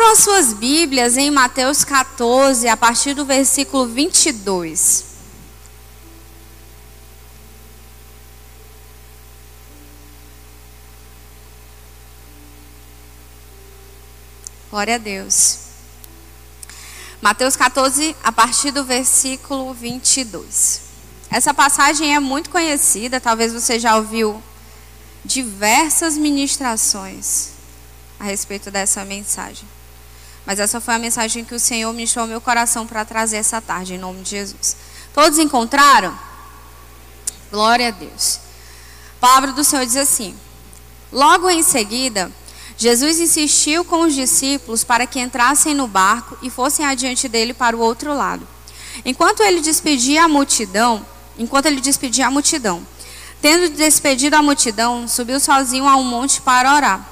Abram as suas Bíblias em Mateus 14, a partir do versículo 22. Glória a Deus. Mateus 14, a partir do versículo 22. Essa passagem é muito conhecida, talvez você já ouviu diversas ministrações a respeito dessa mensagem. Mas essa foi a mensagem que o Senhor me ao meu coração para trazer essa tarde, em nome de Jesus. Todos encontraram? Glória a Deus. A palavra do Senhor diz assim: Logo em seguida, Jesus insistiu com os discípulos para que entrassem no barco e fossem adiante dele para o outro lado. Enquanto ele despedia a multidão, enquanto ele despedia a multidão, tendo despedido a multidão, subiu sozinho a um monte para orar.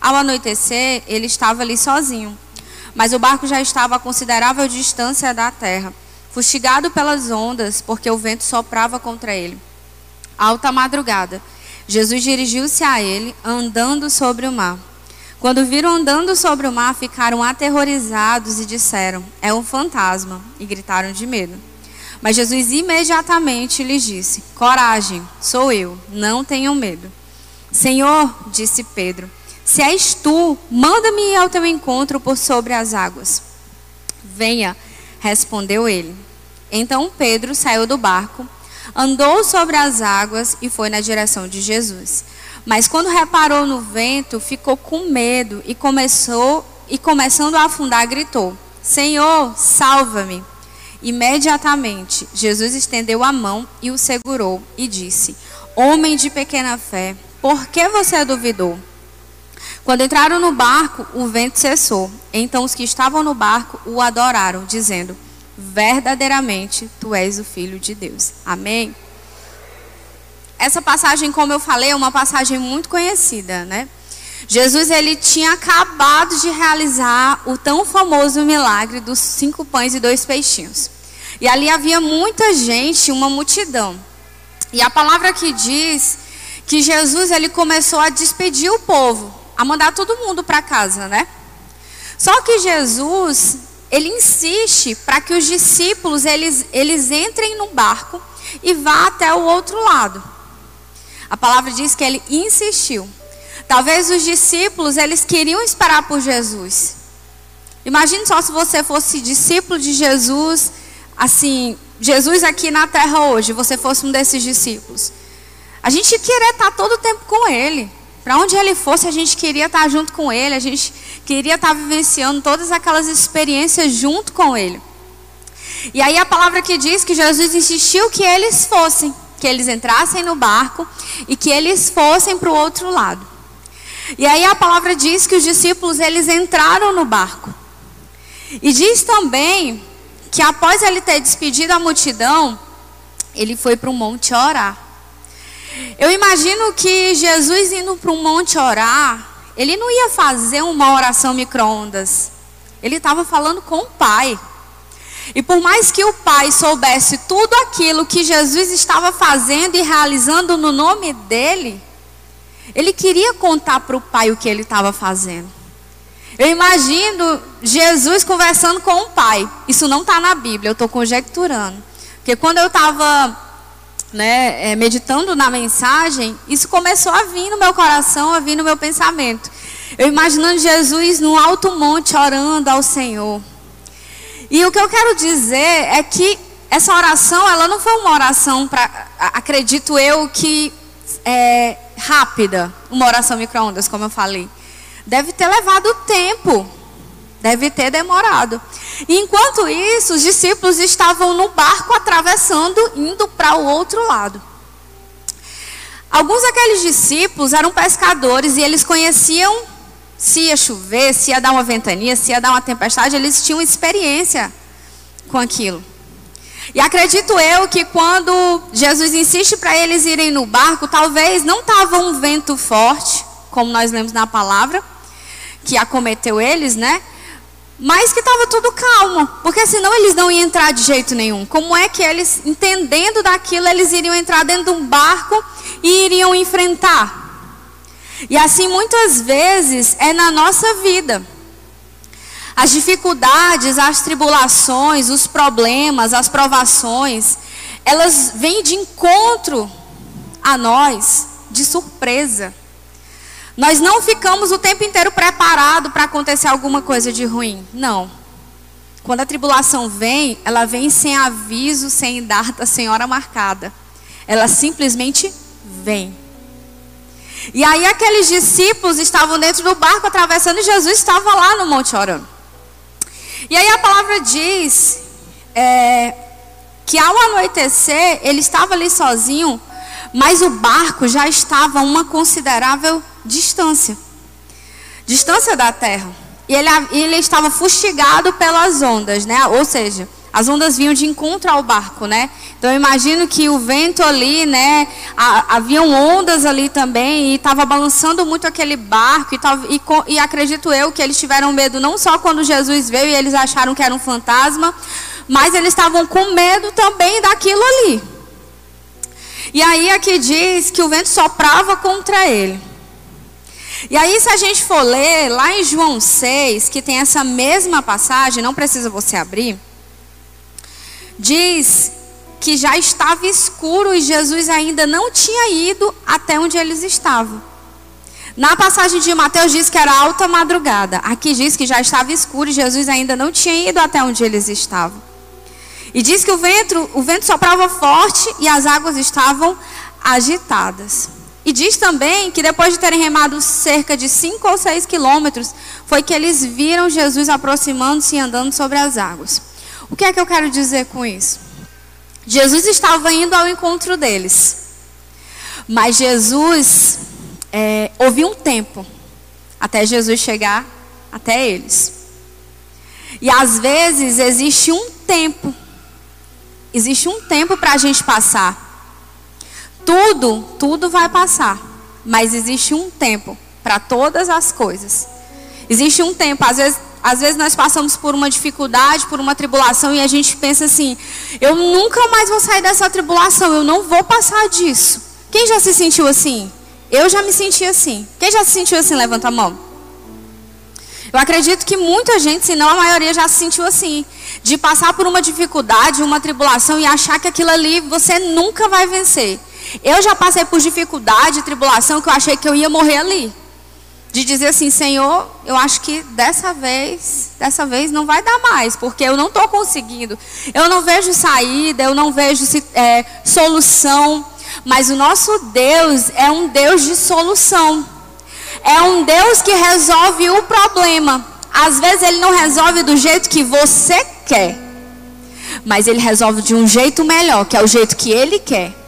Ao anoitecer, ele estava ali sozinho, mas o barco já estava a considerável distância da terra, fustigado pelas ondas, porque o vento soprava contra ele. Alta madrugada, Jesus dirigiu-se a ele, andando sobre o mar. Quando viram andando sobre o mar, ficaram aterrorizados e disseram: É um fantasma, e gritaram de medo. Mas Jesus imediatamente lhes disse: Coragem, sou eu, não tenham medo. Senhor, disse Pedro, se és tu, manda-me ao teu encontro por sobre as águas. Venha, respondeu ele. Então Pedro saiu do barco, andou sobre as águas e foi na direção de Jesus. Mas quando reparou no vento, ficou com medo e começou e começando a afundar, gritou: Senhor, salva-me! Imediatamente, Jesus estendeu a mão e o segurou e disse: Homem de pequena fé, por que você duvidou? Quando entraram no barco, o vento cessou. Então os que estavam no barco o adoraram, dizendo: Verdadeiramente tu és o filho de Deus. Amém. Essa passagem, como eu falei, é uma passagem muito conhecida, né? Jesus ele tinha acabado de realizar o tão famoso milagre dos cinco pães e dois peixinhos. E ali havia muita gente, uma multidão. E a palavra que diz que Jesus ele começou a despedir o povo, a mandar todo mundo para casa, né? Só que Jesus, ele insiste para que os discípulos eles, eles entrem no barco e vá até o outro lado. A palavra diz que ele insistiu. Talvez os discípulos, eles queriam esperar por Jesus. Imagine só se você fosse discípulo de Jesus, assim, Jesus aqui na terra hoje, você fosse um desses discípulos. A gente queria estar todo o tempo com ele. Para onde ele fosse, a gente queria estar junto com ele, a gente queria estar vivenciando todas aquelas experiências junto com ele. E aí a palavra que diz que Jesus insistiu que eles fossem que eles entrassem no barco e que eles fossem para o outro lado. E aí a palavra diz que os discípulos eles entraram no barco. E diz também que após ele ter despedido a multidão, ele foi para o monte orar. Eu imagino que Jesus indo para um monte orar, ele não ia fazer uma oração microondas. Ele estava falando com o Pai. E por mais que o pai soubesse tudo aquilo que Jesus estava fazendo e realizando no nome dele, ele queria contar para o pai o que ele estava fazendo. Eu imagino Jesus conversando com o pai. Isso não está na Bíblia, eu estou conjecturando. Porque quando eu estava né, é, meditando na mensagem, isso começou a vir no meu coração, a vir no meu pensamento. Eu imaginando Jesus no alto monte orando ao Senhor. E o que eu quero dizer é que essa oração, ela não foi uma oração para, acredito eu, que é rápida, uma oração microondas, como eu falei. Deve ter levado tempo, deve ter demorado. Enquanto isso, os discípulos estavam no barco atravessando, indo para o outro lado. Alguns daqueles discípulos eram pescadores e eles conheciam se ia chover, se ia dar uma ventania, se ia dar uma tempestade, eles tinham experiência com aquilo. E acredito eu que quando Jesus insiste para eles irem no barco, talvez não estava um vento forte, como nós lemos na palavra, que acometeu eles, né? Mas que estava tudo calmo, porque senão eles não iam entrar de jeito nenhum. Como é que eles, entendendo daquilo, eles iriam entrar dentro de um barco e iriam enfrentar? E assim muitas vezes é na nossa vida. As dificuldades, as tribulações, os problemas, as provações, elas vêm de encontro a nós de surpresa. Nós não ficamos o tempo inteiro preparado para acontecer alguma coisa de ruim. Não. Quando a tribulação vem, ela vem sem aviso, sem data, sem hora marcada. Ela simplesmente vem. E aí aqueles discípulos estavam dentro do barco atravessando e Jesus estava lá no monte orando. E aí a palavra diz é, que ao anoitecer ele estava ali sozinho, mas o barco já estava uma considerável distância distância da terra. E ele, ele estava fustigado pelas ondas, né? Ou seja, as ondas vinham de encontro ao barco, né? Então eu imagino que o vento ali, né? haviam ondas ali também e estava balançando muito aquele barco e, e, e acredito eu que eles tiveram medo não só quando Jesus veio e eles acharam que era um fantasma, mas eles estavam com medo também daquilo ali. E aí aqui diz que o vento soprava contra ele. E aí, se a gente for ler lá em João 6, que tem essa mesma passagem, não precisa você abrir, diz que já estava escuro e Jesus ainda não tinha ido até onde eles estavam. Na passagem de Mateus diz que era alta madrugada. Aqui diz que já estava escuro e Jesus ainda não tinha ido até onde eles estavam. E diz que o vento, o vento soprava forte e as águas estavam agitadas. E diz também que depois de terem remado cerca de 5 ou 6 quilômetros, foi que eles viram Jesus aproximando-se e andando sobre as águas. O que é que eu quero dizer com isso? Jesus estava indo ao encontro deles. Mas Jesus é, houve um tempo até Jesus chegar até eles. E às vezes existe um tempo, existe um tempo para a gente passar. Tudo, tudo vai passar. Mas existe um tempo para todas as coisas. Existe um tempo, às vezes, às vezes nós passamos por uma dificuldade, por uma tribulação e a gente pensa assim: eu nunca mais vou sair dessa tribulação, eu não vou passar disso. Quem já se sentiu assim? Eu já me senti assim. Quem já se sentiu assim? Levanta a mão. Eu acredito que muita gente, se não a maioria, já se sentiu assim. De passar por uma dificuldade, uma tribulação e achar que aquilo ali você nunca vai vencer. Eu já passei por dificuldade, tribulação, que eu achei que eu ia morrer ali. De dizer assim, Senhor, eu acho que dessa vez, dessa vez não vai dar mais, porque eu não estou conseguindo. Eu não vejo saída, eu não vejo é, solução. Mas o nosso Deus é um Deus de solução. É um Deus que resolve o problema. Às vezes ele não resolve do jeito que você quer. Mas ele resolve de um jeito melhor, que é o jeito que ele quer.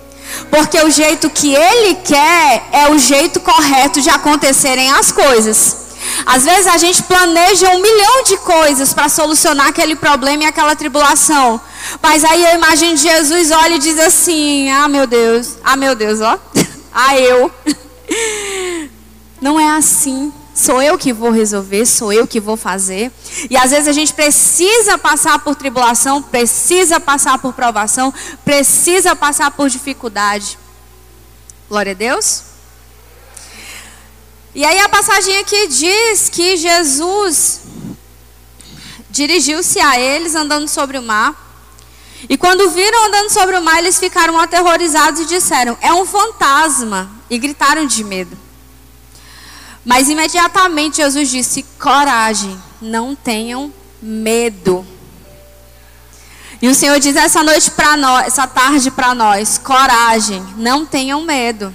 Porque o jeito que ele quer é o jeito correto de acontecerem as coisas. Às vezes a gente planeja um milhão de coisas para solucionar aquele problema e aquela tribulação. Mas aí eu imagino Jesus olha e diz assim: Ah, meu Deus, ah, meu Deus, ó, ah, eu. Não é assim. Sou eu que vou resolver, sou eu que vou fazer. E às vezes a gente precisa passar por tribulação, precisa passar por provação, precisa passar por dificuldade. Glória a Deus. E aí a passagem aqui diz que Jesus dirigiu-se a eles andando sobre o mar. E quando viram andando sobre o mar, eles ficaram aterrorizados e disseram: É um fantasma. E gritaram de medo. Mas imediatamente Jesus disse: coragem, não tenham medo. E o Senhor diz essa noite para nós, essa tarde para nós: coragem, não tenham medo.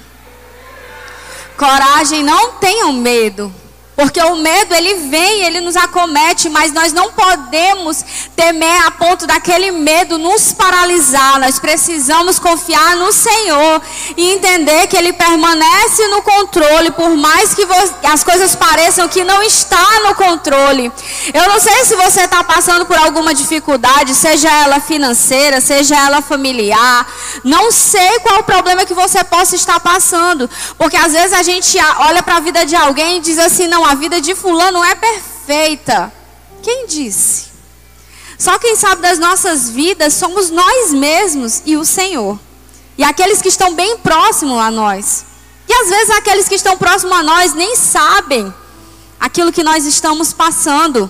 Coragem, não tenham medo. Porque o medo ele vem, ele nos acomete, mas nós não podemos temer a ponto daquele medo nos paralisar. Nós precisamos confiar no Senhor e entender que ele permanece no controle, por mais que as coisas pareçam que não está no controle. Eu não sei se você está passando por alguma dificuldade, seja ela financeira, seja ela familiar. Não sei qual o problema que você possa estar passando, porque às vezes a gente olha para a vida de alguém e diz assim, não a vida de fulano é perfeita. Quem disse? Só quem sabe das nossas vidas somos nós mesmos e o Senhor. E aqueles que estão bem próximos a nós. E às vezes aqueles que estão próximos a nós nem sabem aquilo que nós estamos passando.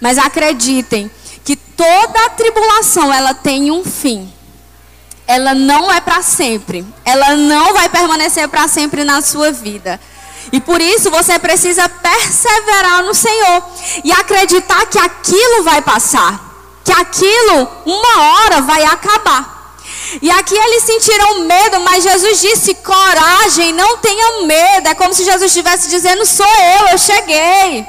Mas acreditem que toda a tribulação ela tem um fim. Ela não é para sempre. Ela não vai permanecer para sempre na sua vida. E por isso você precisa perseverar no Senhor e acreditar que aquilo vai passar, que aquilo uma hora vai acabar. E aqui eles sentiram medo, mas Jesus disse: coragem, não tenham medo. É como se Jesus estivesse dizendo: sou eu, eu cheguei.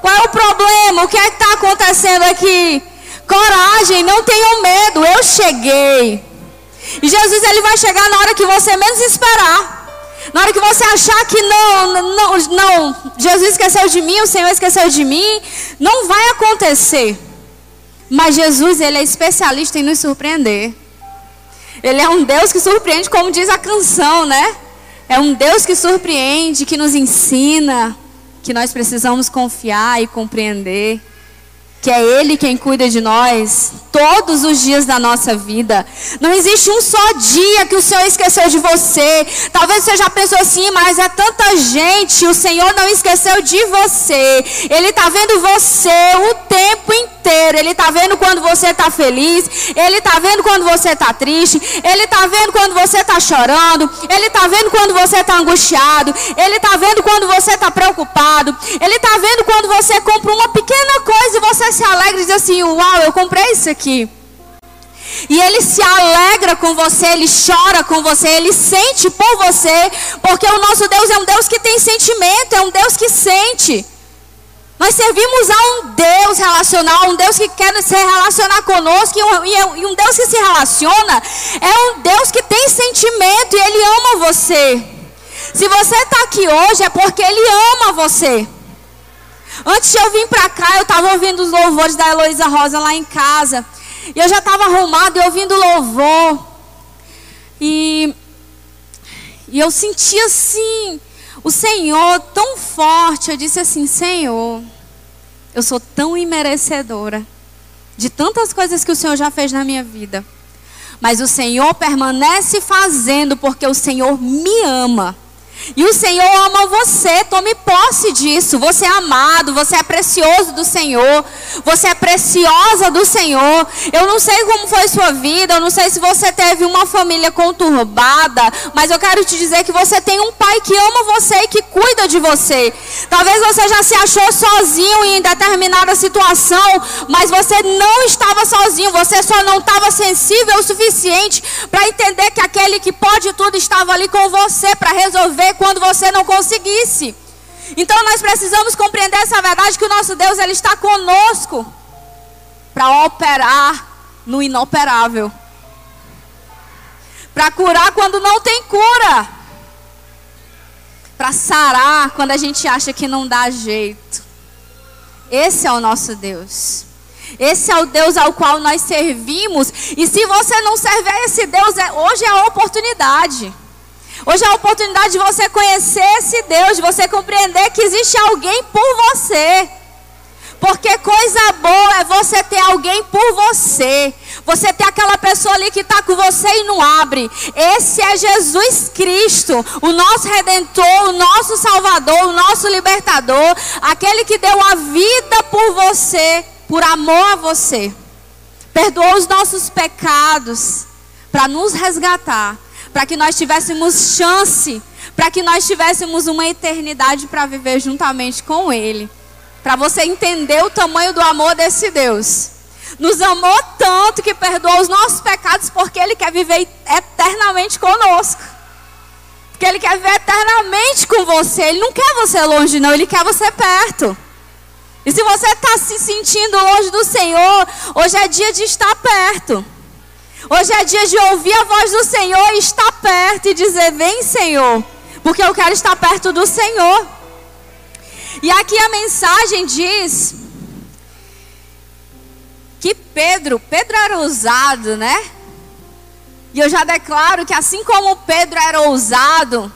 Qual é o problema? O que é que está acontecendo aqui? Coragem, não tenham medo, eu cheguei. E Jesus ele vai chegar na hora que você menos esperar. Na hora que você achar que não, não, não, Jesus esqueceu de mim, o Senhor esqueceu de mim, não vai acontecer. Mas Jesus, ele é especialista em nos surpreender. Ele é um Deus que surpreende, como diz a canção, né? É um Deus que surpreende, que nos ensina, que nós precisamos confiar e compreender que é Ele quem cuida de nós todos os dias da nossa vida. Não existe um só dia que o Senhor esqueceu de você. Talvez você já pensou assim, mas é tanta gente, o Senhor não esqueceu de você. Ele está vendo você o tempo inteiro. Ele está vendo quando você está feliz. Ele está vendo quando você está triste. Ele está vendo quando você está chorando. Ele está vendo quando você está angustiado. Ele está vendo quando você está preocupado. Ele está vendo quando você compra uma pequena coisa e você se alegra e diz assim: Uau, eu comprei isso aqui. E ele se alegra com você, ele chora com você, ele sente por você, porque o nosso Deus é um Deus que tem sentimento, é um Deus que sente. Nós servimos a um Deus relacional, um Deus que quer se relacionar conosco, e um, e um Deus que se relaciona é um Deus que tem sentimento e Ele ama você. Se você está aqui hoje é porque Ele ama você. Antes de eu vir para cá, eu estava ouvindo os louvores da Heloísa Rosa lá em casa. E eu já estava arrumado e ouvindo louvor. E, e eu senti assim, o Senhor tão forte. Eu disse assim: Senhor, eu sou tão imerecedora de tantas coisas que o Senhor já fez na minha vida. Mas o Senhor permanece fazendo porque o Senhor me ama. E o Senhor ama você, tome posse disso. Você é amado, você é precioso do Senhor, você é preciosa do Senhor. Eu não sei como foi sua vida, eu não sei se você teve uma família conturbada, mas eu quero te dizer que você tem um pai que ama você e que cuida de você. Talvez você já se achou sozinho em determinada situação, mas você não estava sozinho, você só não estava sensível o suficiente para entender que aquele que pode tudo estava ali com você para resolver quando você não conseguisse. Então nós precisamos compreender essa verdade que o nosso Deus ele está conosco para operar no inoperável. Para curar quando não tem cura. Para sarar quando a gente acha que não dá jeito. Esse é o nosso Deus. Esse é o Deus ao qual nós servimos. E se você não serve a esse Deus, é, hoje é a oportunidade. Hoje é a oportunidade de você conhecer esse Deus, de você compreender que existe alguém por você. Porque coisa boa é você ter alguém por você. Você ter aquela pessoa ali que está com você e não abre. Esse é Jesus Cristo, o nosso redentor, o nosso salvador, o nosso libertador. Aquele que deu a vida por você, por amor a você. Perdoou os nossos pecados para nos resgatar para que nós tivéssemos chance, para que nós tivéssemos uma eternidade para viver juntamente com Ele. Para você entender o tamanho do amor desse Deus. Nos amou tanto que perdoou os nossos pecados porque Ele quer viver eternamente conosco. Porque Ele quer viver eternamente com você. Ele não quer você longe, não. Ele quer você perto. E se você está se sentindo longe do Senhor, hoje é dia de estar perto. Hoje é dia de ouvir a voz do Senhor e estar perto e dizer: Vem, Senhor, porque eu quero estar perto do Senhor. E aqui a mensagem diz que Pedro, Pedro era ousado, né? E eu já declaro que assim como Pedro era ousado,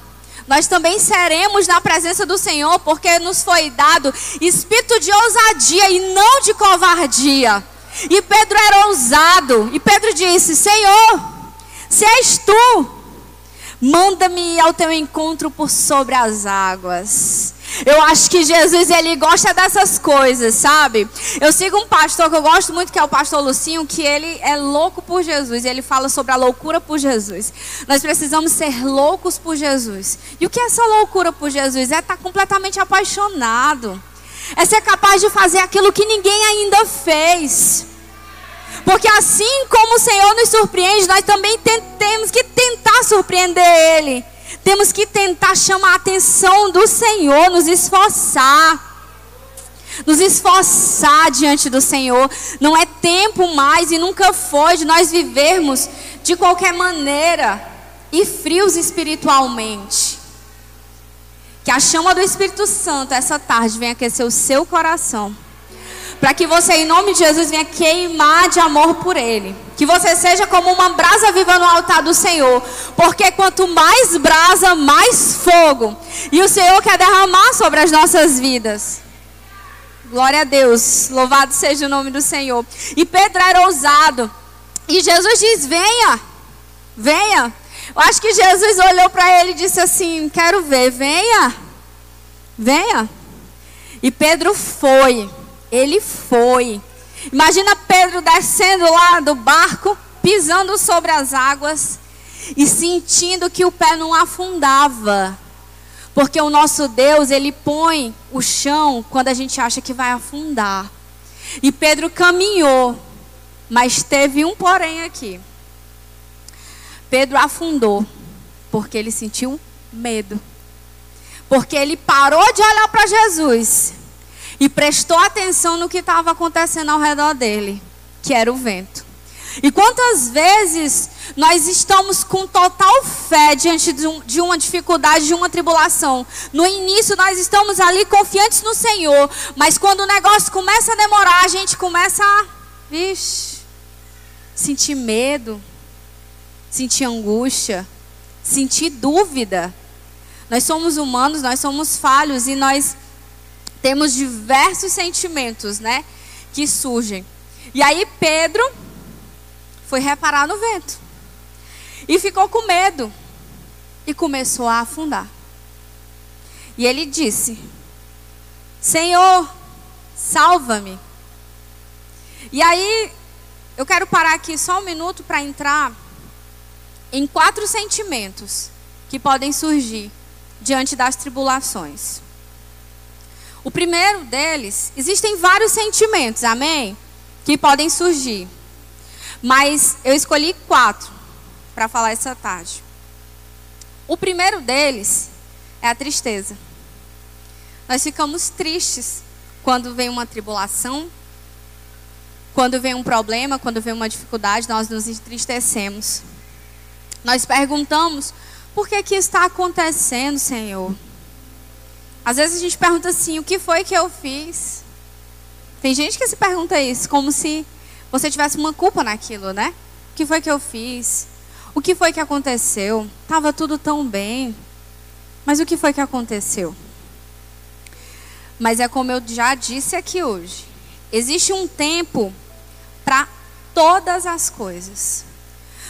nós também seremos na presença do Senhor, porque nos foi dado espírito de ousadia e não de covardia. E Pedro era ousado. E Pedro disse: Senhor, se és tu, manda-me ao teu encontro por sobre as águas. Eu acho que Jesus ele gosta dessas coisas, sabe? Eu sigo um pastor que eu gosto muito, que é o pastor Lucinho, que ele é louco por Jesus. Ele fala sobre a loucura por Jesus. Nós precisamos ser loucos por Jesus. E o que é essa loucura por Jesus? É estar completamente apaixonado. É ser capaz de fazer aquilo que ninguém ainda fez. Porque assim como o Senhor nos surpreende, nós também temos que tentar surpreender Ele. Temos que tentar chamar a atenção do Senhor, nos esforçar. Nos esforçar diante do Senhor. Não é tempo mais e nunca foi de nós vivermos de qualquer maneira e frios espiritualmente. Que a chama do Espírito Santo essa tarde venha aquecer o seu coração para que você, em nome de Jesus, venha queimar de amor por Ele. Que você seja como uma brasa viva no altar do Senhor. Porque quanto mais brasa, mais fogo. E o Senhor quer derramar sobre as nossas vidas. Glória a Deus. Louvado seja o nome do Senhor. E Pedro era ousado. E Jesus diz: Venha, venha. Eu acho que Jesus olhou para ele e disse assim: Quero ver, venha, venha. E Pedro foi. Ele foi. Imagina Pedro descendo lá do barco, pisando sobre as águas e sentindo que o pé não afundava. Porque o nosso Deus, ele põe o chão quando a gente acha que vai afundar. E Pedro caminhou, mas teve um porém aqui. Pedro afundou, porque ele sentiu medo. Porque ele parou de olhar para Jesus e prestou atenção no que estava acontecendo ao redor dele, que era o vento. E quantas vezes nós estamos com total fé diante de, um, de, uma dificuldade, de uma tribulação. No início nós estamos ali confiantes no Senhor, mas quando o negócio começa a demorar, a gente começa a, vixe, sentir medo, sentir angústia, sentir dúvida. Nós somos humanos, nós somos falhos e nós temos diversos sentimentos, né, que surgem. E aí Pedro foi reparar no vento. E ficou com medo e começou a afundar. E ele disse: Senhor, salva-me. E aí, eu quero parar aqui só um minuto para entrar em quatro sentimentos que podem surgir diante das tribulações. O primeiro deles, existem vários sentimentos, amém? Que podem surgir. Mas eu escolhi quatro para falar essa tarde. O primeiro deles é a tristeza. Nós ficamos tristes quando vem uma tribulação, quando vem um problema, quando vem uma dificuldade, nós nos entristecemos. Nós perguntamos: por que que está acontecendo, Senhor? Às vezes a gente pergunta assim: o que foi que eu fiz? Tem gente que se pergunta isso, como se você tivesse uma culpa naquilo, né? O que foi que eu fiz? O que foi que aconteceu? Tava tudo tão bem. Mas o que foi que aconteceu? Mas é como eu já disse aqui hoje. Existe um tempo para todas as coisas.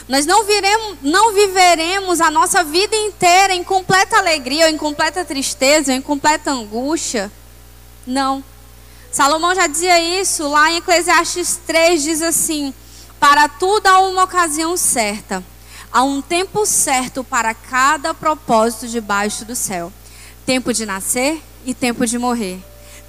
Nós não, viremos, não viveremos a nossa vida inteira em completa alegria, ou em completa tristeza, ou em completa angústia. Não. Salomão já dizia isso lá em Eclesiastes 3, diz assim: Para tudo há uma ocasião certa, há um tempo certo para cada propósito debaixo do céu: tempo de nascer e tempo de morrer,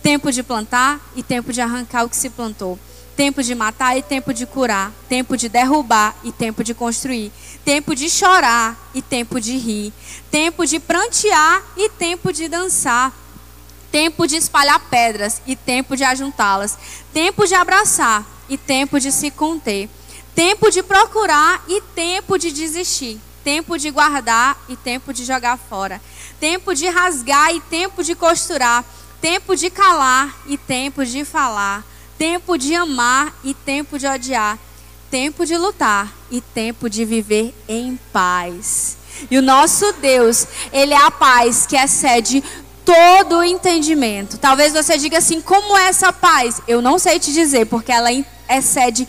tempo de plantar e tempo de arrancar o que se plantou tempo de matar e tempo de curar, tempo de derrubar e tempo de construir, tempo de chorar e tempo de rir, tempo de prantear e tempo de dançar, tempo de espalhar pedras e tempo de ajuntá-las, tempo de abraçar e tempo de se conter, tempo de procurar e tempo de desistir, tempo de guardar e tempo de jogar fora, tempo de rasgar e tempo de costurar, tempo de calar e tempo de falar tempo de amar e tempo de odiar, tempo de lutar e tempo de viver em paz. E o nosso Deus, Ele é a paz que excede todo o entendimento. Talvez você diga assim: como é essa paz? Eu não sei te dizer, porque ela excede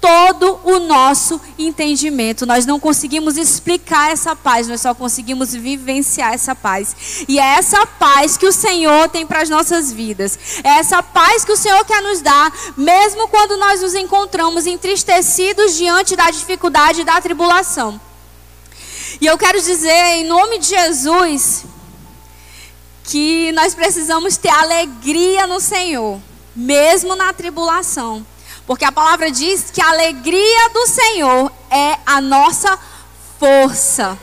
todo o nosso entendimento. Nós não conseguimos explicar essa paz, nós só conseguimos vivenciar essa paz. E é essa paz que o Senhor tem para as nossas vidas. É essa paz que o Senhor quer nos dar, mesmo quando nós nos encontramos entristecidos diante da dificuldade e da tribulação. E eu quero dizer, em nome de Jesus, que nós precisamos ter alegria no Senhor, mesmo na tribulação. Porque a palavra diz que a alegria do Senhor é a nossa força.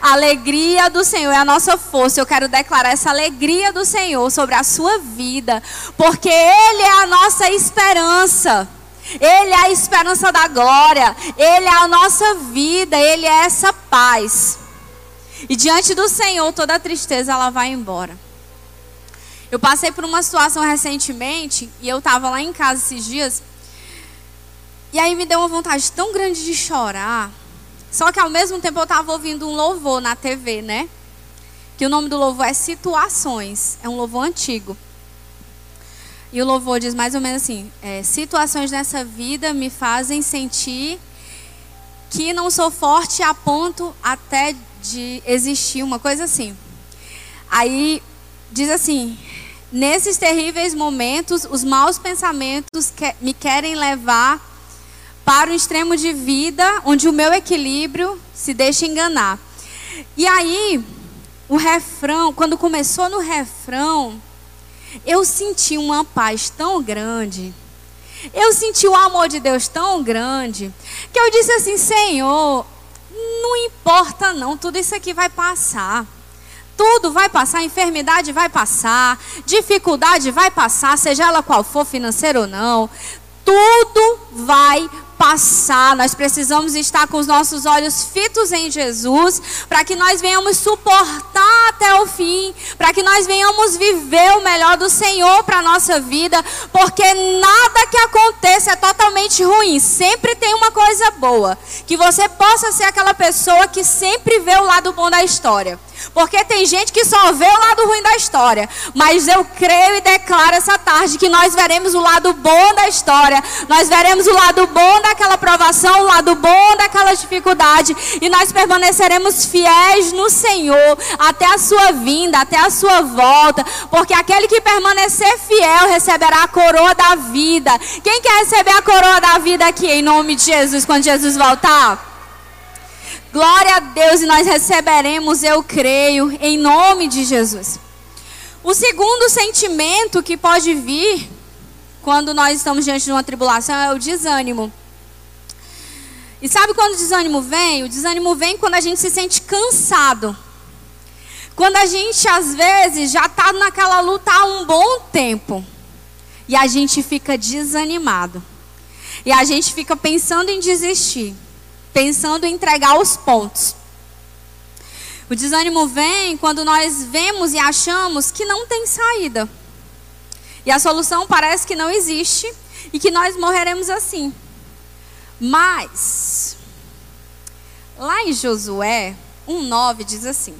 A alegria do Senhor é a nossa força. Eu quero declarar essa alegria do Senhor sobre a sua vida, porque Ele é a nossa esperança. Ele é a esperança da glória. Ele é a nossa vida. Ele é essa paz. E diante do Senhor, toda tristeza ela vai embora. Eu passei por uma situação recentemente e eu estava lá em casa esses dias. E aí me deu uma vontade tão grande de chorar. Só que ao mesmo tempo eu estava ouvindo um louvor na TV, né? Que o nome do louvor é Situações. É um louvor antigo. E o louvor diz mais ou menos assim: é, Situações nessa vida me fazem sentir que não sou forte a ponto até de existir, uma coisa assim. Aí diz assim: Nesses terríveis momentos, os maus pensamentos que me querem levar para o extremo de vida, onde o meu equilíbrio se deixa enganar. E aí, o refrão, quando começou no refrão, eu senti uma paz tão grande. Eu senti o amor de Deus tão grande que eu disse assim: Senhor, não importa não, tudo isso aqui vai passar. Tudo vai passar, enfermidade vai passar, dificuldade vai passar, seja ela qual for, financeira ou não. Tudo vai passar. Nós precisamos estar com os nossos olhos fitos em Jesus, para que nós venhamos suportar até o fim, para que nós venhamos viver o melhor do Senhor para a nossa vida, porque nada que aconteça é totalmente ruim, sempre tem uma coisa boa. Que você possa ser aquela pessoa que sempre vê o lado bom da história. Porque tem gente que só vê o lado ruim da história. Mas eu creio e declaro essa tarde que nós veremos o lado bom da história. Nós veremos o lado bom daquela provação, o lado bom daquela dificuldade. E nós permaneceremos fiéis no Senhor até a sua vinda, até a sua volta. Porque aquele que permanecer fiel receberá a coroa da vida. Quem quer receber a coroa da vida aqui em nome de Jesus quando Jesus voltar? Glória a Deus e nós receberemos, eu creio, em nome de Jesus. O segundo sentimento que pode vir quando nós estamos diante de uma tribulação é o desânimo. E sabe quando o desânimo vem? O desânimo vem quando a gente se sente cansado. Quando a gente, às vezes, já está naquela luta há um bom tempo. E a gente fica desanimado. E a gente fica pensando em desistir pensando em entregar os pontos. O desânimo vem quando nós vemos e achamos que não tem saída. E a solução parece que não existe e que nós morreremos assim. Mas, lá em Josué 1,9 diz assim: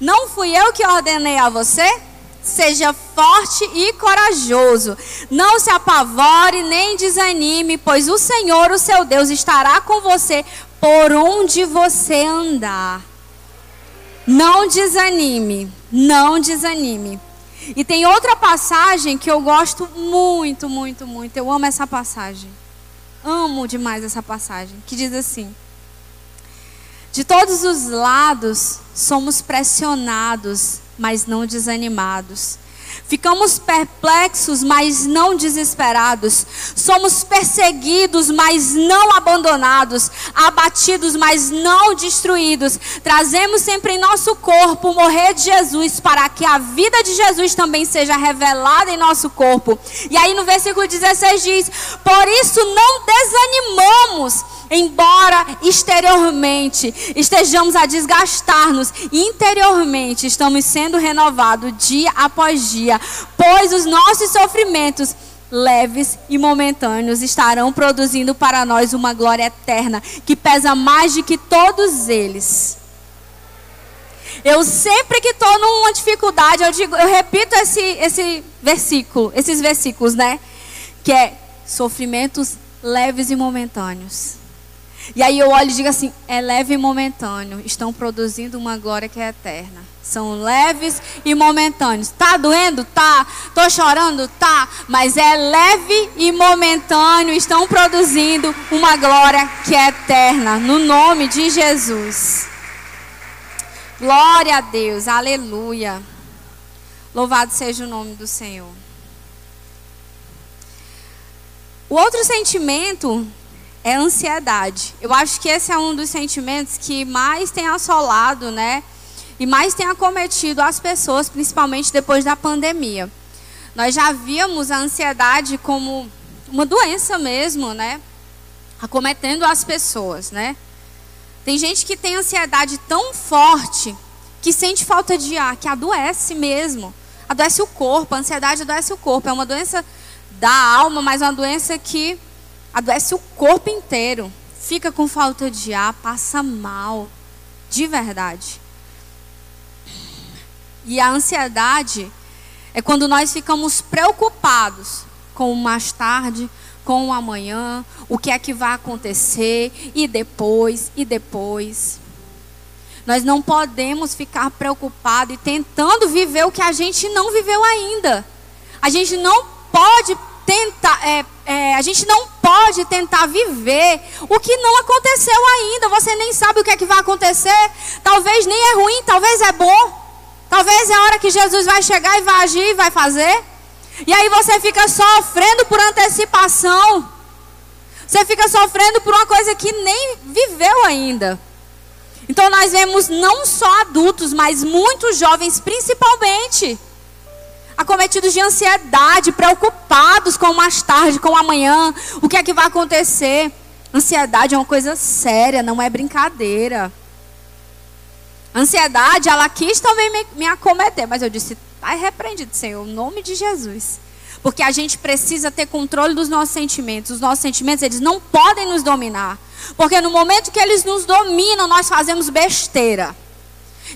Não fui eu que ordenei a você? Seja forte e corajoso. Não se apavore nem desanime, pois o Senhor, o seu Deus, estará com você por onde você andar. Não desanime, não desanime. E tem outra passagem que eu gosto muito, muito, muito. Eu amo essa passagem. Amo demais essa passagem, que diz assim: De todos os lados somos pressionados mas não desanimados. Ficamos perplexos, mas não desesperados. Somos perseguidos, mas não abandonados. Abatidos, mas não destruídos. Trazemos sempre em nosso corpo o morrer de Jesus, para que a vida de Jesus também seja revelada em nosso corpo. E aí no versículo 16 diz: Por isso não desanimamos embora exteriormente estejamos a desgastar-nos, interiormente estamos sendo renovados dia após dia, pois os nossos sofrimentos leves e momentâneos estarão produzindo para nós uma glória eterna que pesa mais do que todos eles. Eu sempre que estou numa dificuldade, eu digo, eu repito esse, esse versículo, esses versículos, né? Que é sofrimentos leves e momentâneos. E aí eu olho e digo assim: é leve e momentâneo, estão produzindo uma glória que é eterna. São leves e momentâneos. Tá doendo? Tá. Tô chorando? Tá. Mas é leve e momentâneo, estão produzindo uma glória que é eterna, no nome de Jesus. Glória a Deus, aleluia. Louvado seja o nome do Senhor. O outro sentimento é ansiedade. Eu acho que esse é um dos sentimentos que mais tem assolado, né? E mais tem acometido as pessoas, principalmente depois da pandemia. Nós já víamos a ansiedade como uma doença mesmo, né? Acometendo as pessoas, né? Tem gente que tem ansiedade tão forte que sente falta de ar, que adoece mesmo. Adoece o corpo, a ansiedade adoece o corpo. É uma doença da alma, mas uma doença que adoece o corpo inteiro. Fica com falta de ar, passa mal. De verdade. E a ansiedade é quando nós ficamos preocupados com o mais tarde, com o amanhã, o que é que vai acontecer, e depois, e depois. Nós não podemos ficar preocupados e tentando viver o que a gente não viveu ainda. A gente não pode tentar, é, é, a gente não pode tentar viver o que não aconteceu ainda. Você nem sabe o que é que vai acontecer. Talvez nem é ruim, talvez é bom. Talvez é a hora que Jesus vai chegar e vai agir e vai fazer. E aí você fica sofrendo por antecipação. Você fica sofrendo por uma coisa que nem viveu ainda. Então nós vemos não só adultos, mas muitos jovens principalmente acometidos de ansiedade, preocupados com o mais tarde, com o amanhã, o que é que vai acontecer. Ansiedade é uma coisa séria, não é brincadeira. Ansiedade, ela quis também me, me acometer, mas eu disse, está repreendido, Senhor, em nome de Jesus. Porque a gente precisa ter controle dos nossos sentimentos. Os nossos sentimentos, eles não podem nos dominar. Porque no momento que eles nos dominam, nós fazemos besteira.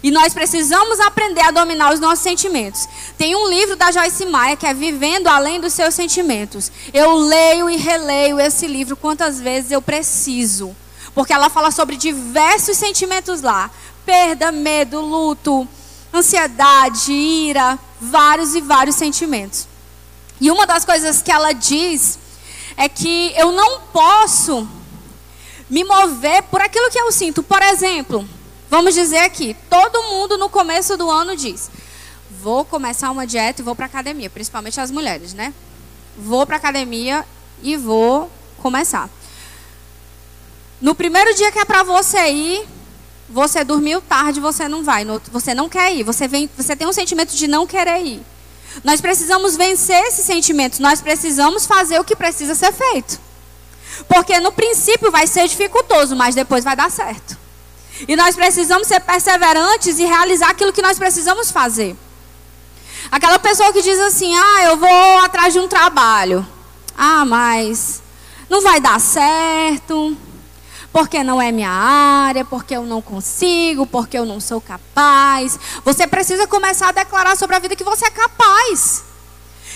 E nós precisamos aprender a dominar os nossos sentimentos. Tem um livro da Joyce Meyer que é Vivendo Além dos Seus Sentimentos. Eu leio e releio esse livro quantas vezes eu preciso. Porque ela fala sobre diversos sentimentos lá: perda, medo, luto, ansiedade, ira, vários e vários sentimentos. E uma das coisas que ela diz é que eu não posso me mover por aquilo que eu sinto. Por exemplo, Vamos dizer aqui, todo mundo no começo do ano diz: vou começar uma dieta e vou para academia, principalmente as mulheres, né? Vou para academia e vou começar. No primeiro dia que é para você ir, você dormiu tarde, você não vai, você não quer ir, você vem, você tem um sentimento de não querer ir. Nós precisamos vencer esses sentimentos, nós precisamos fazer o que precisa ser feito. Porque no princípio vai ser dificultoso, mas depois vai dar certo. E nós precisamos ser perseverantes e realizar aquilo que nós precisamos fazer. Aquela pessoa que diz assim: ah, eu vou atrás de um trabalho. Ah, mas não vai dar certo, porque não é minha área, porque eu não consigo, porque eu não sou capaz. Você precisa começar a declarar sobre a vida que você é capaz.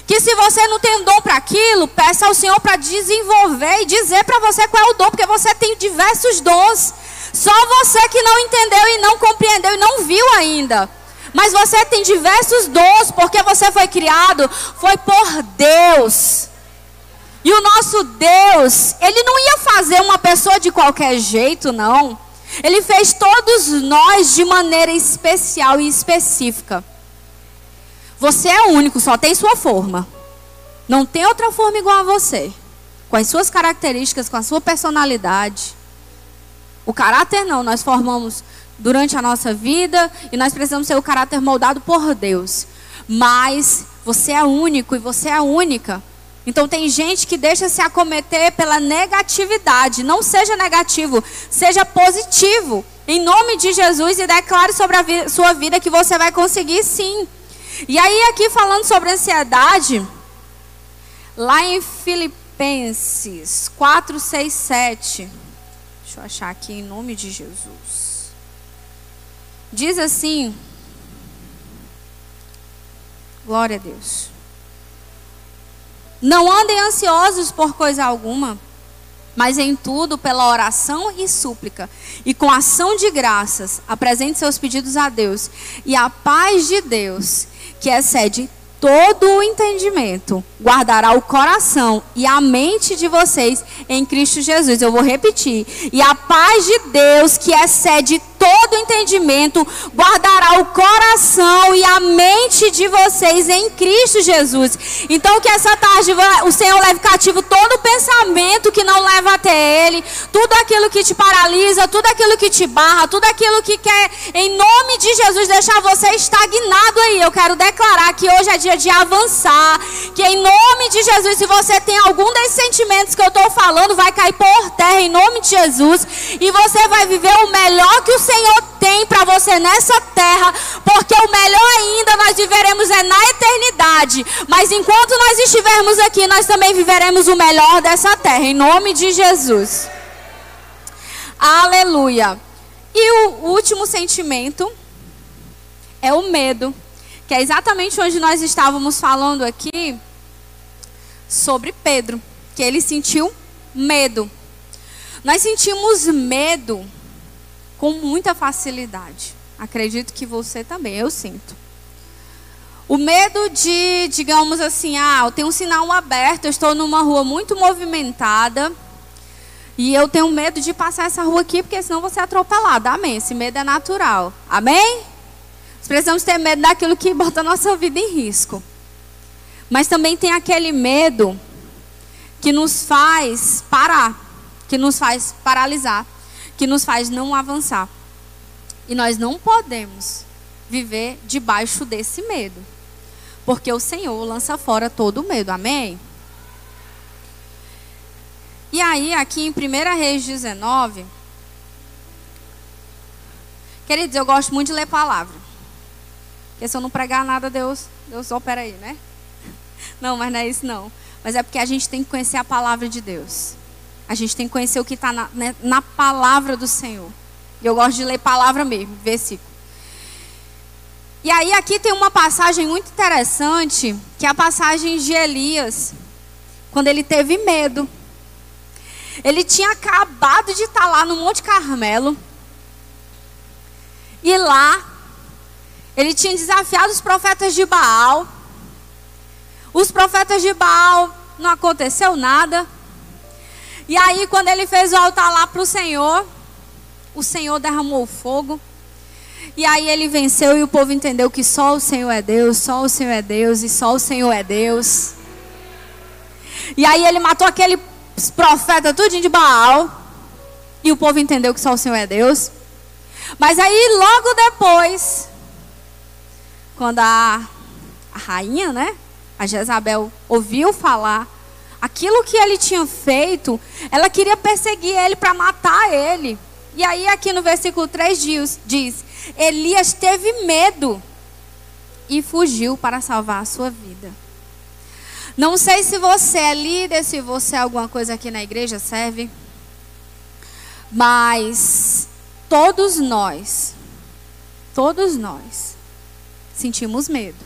Que se você não tem um dom para aquilo, peça ao Senhor para desenvolver e dizer para você qual é o dom, porque você tem diversos dons. Só você que não entendeu e não compreendeu e não viu ainda. Mas você tem diversos dons, porque você foi criado, foi por Deus. E o nosso Deus, Ele não ia fazer uma pessoa de qualquer jeito, não. Ele fez todos nós de maneira especial e específica. Você é único, só tem sua forma. Não tem outra forma igual a você. Com as suas características, com a sua personalidade. O caráter não, nós formamos durante a nossa vida e nós precisamos ser o caráter moldado por Deus. Mas você é único e você é única. Então tem gente que deixa se acometer pela negatividade. Não seja negativo, seja positivo. Em nome de Jesus e declare sobre a vi sua vida que você vai conseguir sim. E aí aqui falando sobre ansiedade, lá em Filipenses 4, 6, 7. Deixa eu achar aqui em nome de Jesus. Diz assim: Glória a Deus. Não andem ansiosos por coisa alguma, Mas em tudo, pela oração e súplica, e com ação de graças, apresente seus pedidos a Deus. E a paz de Deus, que excede todo o entendimento, guardará o coração e a mente de vocês em Cristo Jesus. Eu vou repetir. E a paz de Deus, que excede todo entendimento, guardará o coração e a mente de vocês em Cristo Jesus. Então, que essa tarde o Senhor leve cativo todo pensamento que não leva até Ele, tudo aquilo que te paralisa, tudo aquilo que te barra, tudo aquilo que quer, em nome de Jesus, deixar você estagnado aí. Eu quero declarar que hoje é dia de avançar, que em nome de Jesus, se você tem algum desses sentimentos que eu estou falando, vai cair por terra em nome de Jesus, e você vai viver o melhor que o Senhor tem para você nessa terra, porque o melhor ainda nós viveremos é na eternidade. Mas enquanto nós estivermos aqui, nós também viveremos o melhor dessa terra, em nome de Jesus. Aleluia. E o último sentimento é o medo, que é exatamente onde nós estávamos falando aqui sobre Pedro, que ele sentiu medo. Nós sentimos medo com muita facilidade. Acredito que você também, eu sinto. O medo de, digamos assim, ah, eu tenho um sinal aberto, eu estou numa rua muito movimentada e eu tenho medo de passar essa rua aqui porque senão vou ser atropelada. Amém. Esse medo é natural. Amém? Nós precisamos ter medo daquilo que bota a nossa vida em risco. Mas também tem aquele medo que nos faz parar, que nos faz paralisar que nos faz não avançar. E nós não podemos viver debaixo desse medo. Porque o Senhor lança fora todo o medo. Amém? E aí, aqui em 1 Reis 19, queridos, eu gosto muito de ler palavra. Porque se eu não pregar nada, Deus, Deus opera aí, né? Não, mas não é isso não. Mas é porque a gente tem que conhecer a palavra de Deus. A gente tem que conhecer o que está na, né, na palavra do Senhor. E eu gosto de ler palavra mesmo, versículo. E aí aqui tem uma passagem muito interessante, que é a passagem de Elias, quando ele teve medo. Ele tinha acabado de estar tá lá no Monte Carmelo. E lá, ele tinha desafiado os profetas de Baal. Os profetas de Baal não aconteceu nada. E aí, quando ele fez o altar lá para o Senhor, o Senhor derramou fogo. E aí ele venceu e o povo entendeu que só o Senhor é Deus, só o Senhor é Deus e só o Senhor é Deus. E aí ele matou aquele profeta tudinho de Baal. E o povo entendeu que só o Senhor é Deus. Mas aí logo depois, quando a, a rainha, né, a Jezabel ouviu falar aquilo que ele tinha feito, ela queria perseguir ele para matar ele. E aí, aqui no versículo 3 diz, diz: Elias teve medo e fugiu para salvar a sua vida. Não sei se você é líder, se você é alguma coisa aqui na igreja serve, mas todos nós, todos nós sentimos medo.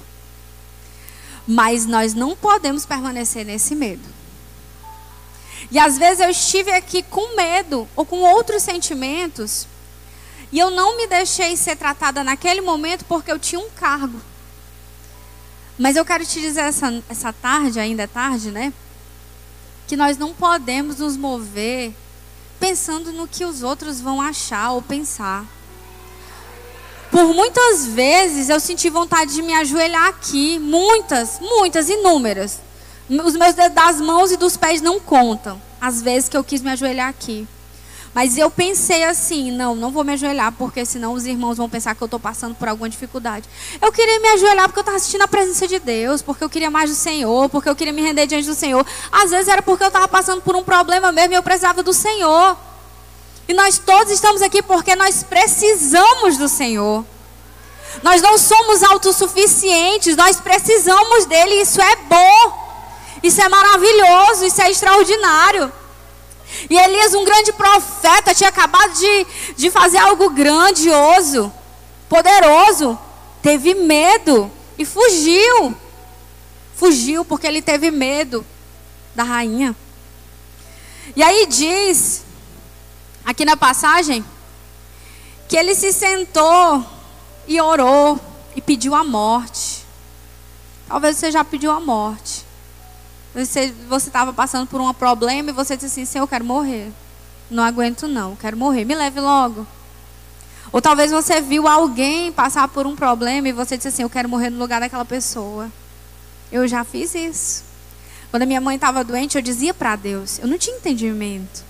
Mas nós não podemos permanecer nesse medo. E às vezes eu estive aqui com medo ou com outros sentimentos. E eu não me deixei ser tratada naquele momento porque eu tinha um cargo. Mas eu quero te dizer essa, essa tarde, ainda é tarde, né? Que nós não podemos nos mover pensando no que os outros vão achar ou pensar. Por muitas vezes eu senti vontade de me ajoelhar aqui, muitas, muitas, inúmeras. Os meus dedos das mãos e dos pés não contam. As vezes que eu quis me ajoelhar aqui. Mas eu pensei assim, não, não vou me ajoelhar, porque senão os irmãos vão pensar que eu estou passando por alguma dificuldade. Eu queria me ajoelhar porque eu estava assistindo a presença de Deus, porque eu queria mais do Senhor, porque eu queria me render diante do Senhor. Às vezes era porque eu estava passando por um problema mesmo e eu precisava do Senhor. E nós todos estamos aqui porque nós precisamos do Senhor. Nós não somos autossuficientes, nós precisamos dele, isso é bom. Isso é maravilhoso, isso é extraordinário. E Elias, um grande profeta, tinha acabado de, de fazer algo grandioso, poderoso. Teve medo e fugiu. Fugiu porque ele teve medo da rainha. E aí diz, aqui na passagem, que ele se sentou e orou e pediu a morte. Talvez você já pediu a morte. Você estava passando por um problema e você disse assim: Senhor, eu quero morrer. Não aguento, não, quero morrer. Me leve logo. Ou talvez você viu alguém passar por um problema e você disse assim: Eu quero morrer no lugar daquela pessoa. Eu já fiz isso. Quando a minha mãe estava doente, eu dizia para Deus: Eu não tinha entendimento.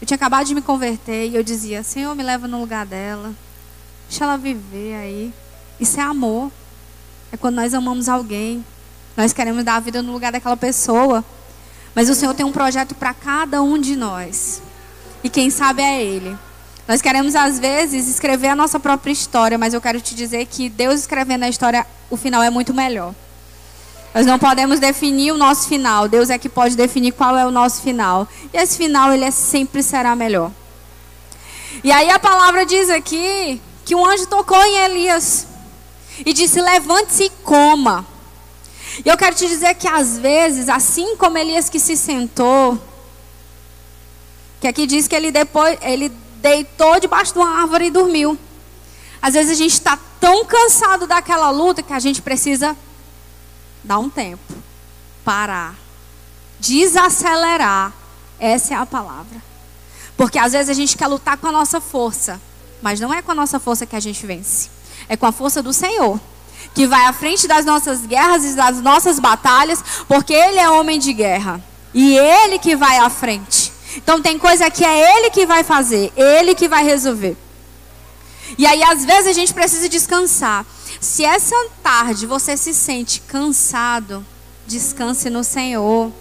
Eu tinha acabado de me converter e eu dizia: Senhor, me leva no lugar dela. Deixa ela viver aí. Isso é amor. É quando nós amamos alguém. Nós queremos dar a vida no lugar daquela pessoa. Mas o Senhor tem um projeto para cada um de nós. E quem sabe é Ele. Nós queremos, às vezes, escrever a nossa própria história, mas eu quero te dizer que Deus escrevendo a história, o final é muito melhor. Nós não podemos definir o nosso final. Deus é que pode definir qual é o nosso final. E esse final, ele é, sempre será melhor. E aí a palavra diz aqui que um anjo tocou em Elias e disse: Levante-se e coma. E eu quero te dizer que às vezes, assim como Elias que se sentou, que aqui diz que ele depois ele deitou debaixo de uma árvore e dormiu. Às vezes a gente está tão cansado daquela luta que a gente precisa dar um tempo, parar, desacelerar. Essa é a palavra. Porque às vezes a gente quer lutar com a nossa força, mas não é com a nossa força que a gente vence. É com a força do Senhor que vai à frente das nossas guerras e das nossas batalhas, porque Ele é homem de guerra. E Ele que vai à frente. Então tem coisa que é Ele que vai fazer, Ele que vai resolver. E aí, às vezes, a gente precisa descansar. Se essa tarde você se sente cansado, descanse no Senhor.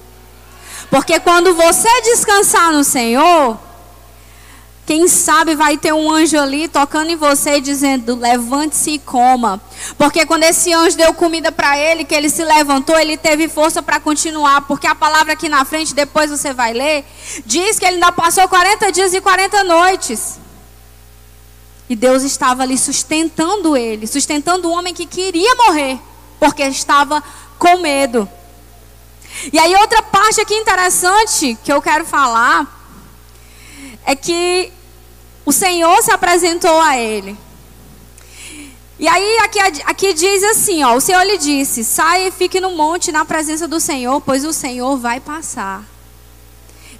Porque quando você descansar no Senhor, quem sabe vai ter um anjo ali tocando em você dizendo: levante-se e coma. Porque quando esse anjo deu comida para ele, que ele se levantou, ele teve força para continuar. Porque a palavra aqui na frente, depois você vai ler, diz que ele ainda passou 40 dias e 40 noites. E Deus estava ali sustentando ele, sustentando o homem que queria morrer, porque estava com medo. E aí, outra parte aqui interessante que eu quero falar é que o Senhor se apresentou a ele. E aí aqui, aqui diz assim, ó, o Senhor lhe disse: "Saia e fique no monte na presença do Senhor, pois o Senhor vai passar."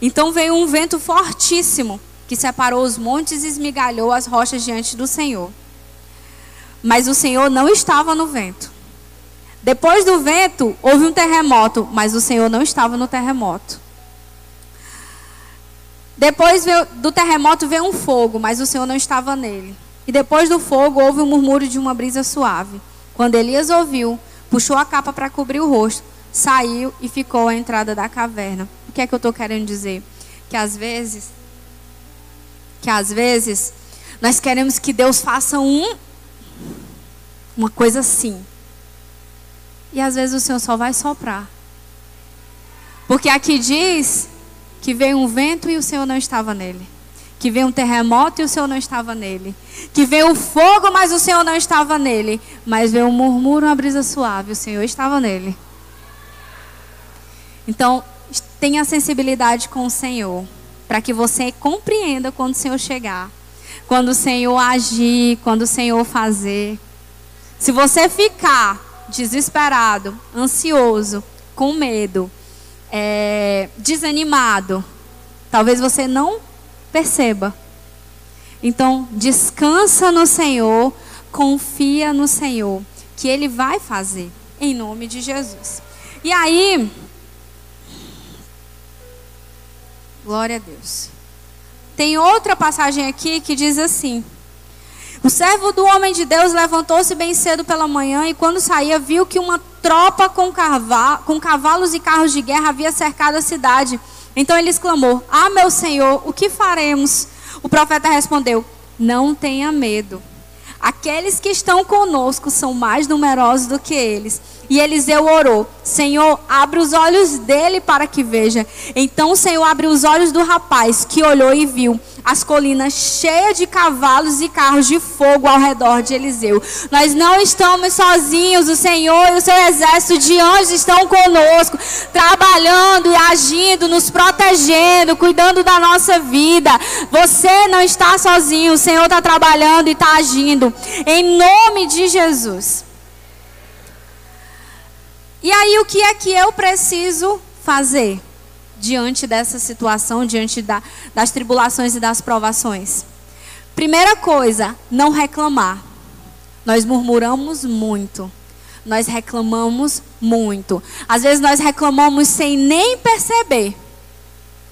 Então veio um vento fortíssimo que separou os montes e esmigalhou as rochas diante do Senhor. Mas o Senhor não estava no vento. Depois do vento, houve um terremoto, mas o Senhor não estava no terremoto. Depois do terremoto veio um fogo, mas o Senhor não estava nele. E depois do fogo houve um murmúrio de uma brisa suave. Quando Elias ouviu, puxou a capa para cobrir o rosto, saiu e ficou à entrada da caverna. O que é que eu estou querendo dizer? Que às vezes, que às vezes nós queremos que Deus faça um uma coisa assim. E às vezes o Senhor só vai soprar. Porque aqui diz que veio um vento e o Senhor não estava nele. Que veio um terremoto e o Senhor não estava nele. Que veio o fogo, mas o Senhor não estava nele. Mas veio um murmúrio, uma brisa suave, o Senhor estava nele. Então, tenha sensibilidade com o Senhor, para que você compreenda quando o Senhor chegar, quando o Senhor agir, quando o Senhor fazer. Se você ficar desesperado, ansioso, com medo, é, desanimado, talvez você não perceba. Então, descansa no Senhor, confia no Senhor, que Ele vai fazer, em nome de Jesus. E aí, glória a Deus. Tem outra passagem aqui que diz assim: o servo do homem de Deus levantou-se bem cedo pela manhã e, quando saía, viu que uma tropa com, com cavalos e carros de guerra havia cercado a cidade. Então ele exclamou: Ah, meu senhor, o que faremos? O profeta respondeu: Não tenha medo. Aqueles que estão conosco são mais numerosos do que eles. E Eliseu orou: Senhor, abre os olhos dele para que veja. Então o Senhor abriu os olhos do rapaz, que olhou e viu as colinas cheias de cavalos e carros de fogo ao redor de Eliseu. Nós não estamos sozinhos, o Senhor e o seu exército de anjos estão conosco, trabalhando e agindo, nos protegendo, cuidando da nossa vida. Você não está sozinho, o Senhor está trabalhando e está agindo. Em nome de Jesus. E aí, o que é que eu preciso fazer? Diante dessa situação, diante da, das tribulações e das provações? Primeira coisa, não reclamar. Nós murmuramos muito. Nós reclamamos muito. Às vezes nós reclamamos sem nem perceber.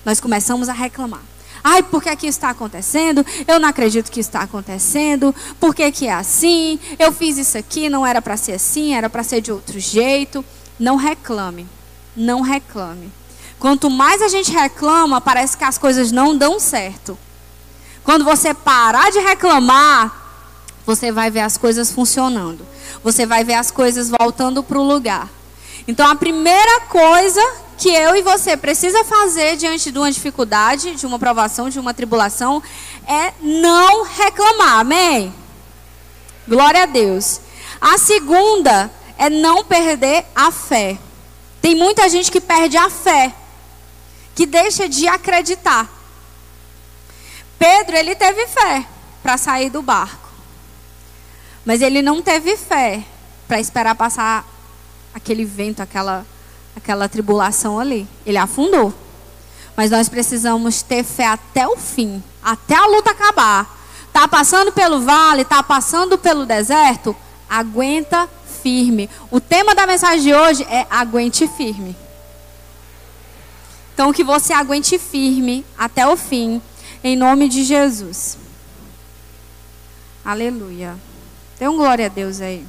Nós começamos a reclamar. Ai, por que, isso está acontecendo? Eu não acredito que está acontecendo. Por que, que é assim? Eu fiz isso aqui, não era para ser assim, era para ser de outro jeito. Não reclame. Não reclame. Quanto mais a gente reclama, parece que as coisas não dão certo. Quando você parar de reclamar, você vai ver as coisas funcionando. Você vai ver as coisas voltando para o lugar. Então, a primeira coisa que eu e você precisa fazer diante de uma dificuldade, de uma provação, de uma tribulação, é não reclamar. Amém? Glória a Deus. A segunda é não perder a fé. Tem muita gente que perde a fé que deixa de acreditar. Pedro, ele teve fé para sair do barco. Mas ele não teve fé para esperar passar aquele vento, aquela, aquela tribulação ali. Ele afundou. Mas nós precisamos ter fé até o fim, até a luta acabar. Tá passando pelo vale, tá passando pelo deserto, aguenta firme. O tema da mensagem de hoje é aguente firme. Então, que você aguente firme até o fim, em nome de Jesus. Aleluia. Dê um glória a Deus aí.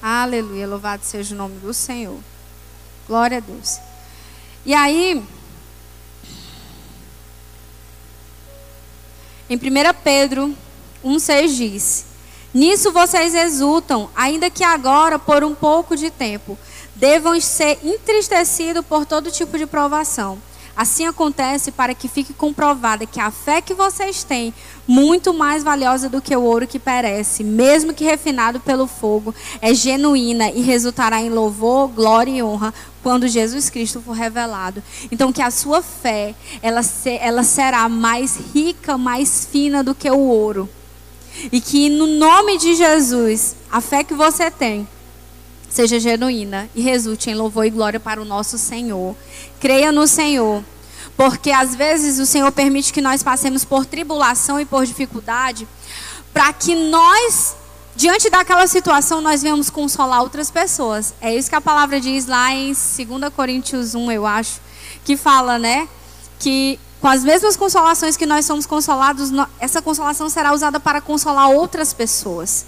Aleluia. Louvado seja o nome do Senhor. Glória a Deus. E aí, em 1 Pedro 1,6 diz: Nisso vocês exultam, ainda que agora, por um pouco de tempo devam ser entristecidos por todo tipo de provação. Assim acontece para que fique comprovada que a fé que vocês têm, muito mais valiosa do que o ouro que perece, mesmo que refinado pelo fogo, é genuína e resultará em louvor, glória e honra quando Jesus Cristo for revelado. Então que a sua fé, ela, se, ela será mais rica, mais fina do que o ouro. E que no nome de Jesus, a fé que você tem, seja genuína e resulte em louvor e glória para o nosso Senhor. Creia no Senhor, porque às vezes o Senhor permite que nós passemos por tribulação e por dificuldade, para que nós, diante daquela situação, nós venhamos consolar outras pessoas. É isso que a palavra diz lá em 2 Coríntios 1, eu acho, que fala, né, que com as mesmas consolações que nós somos consolados, essa consolação será usada para consolar outras pessoas.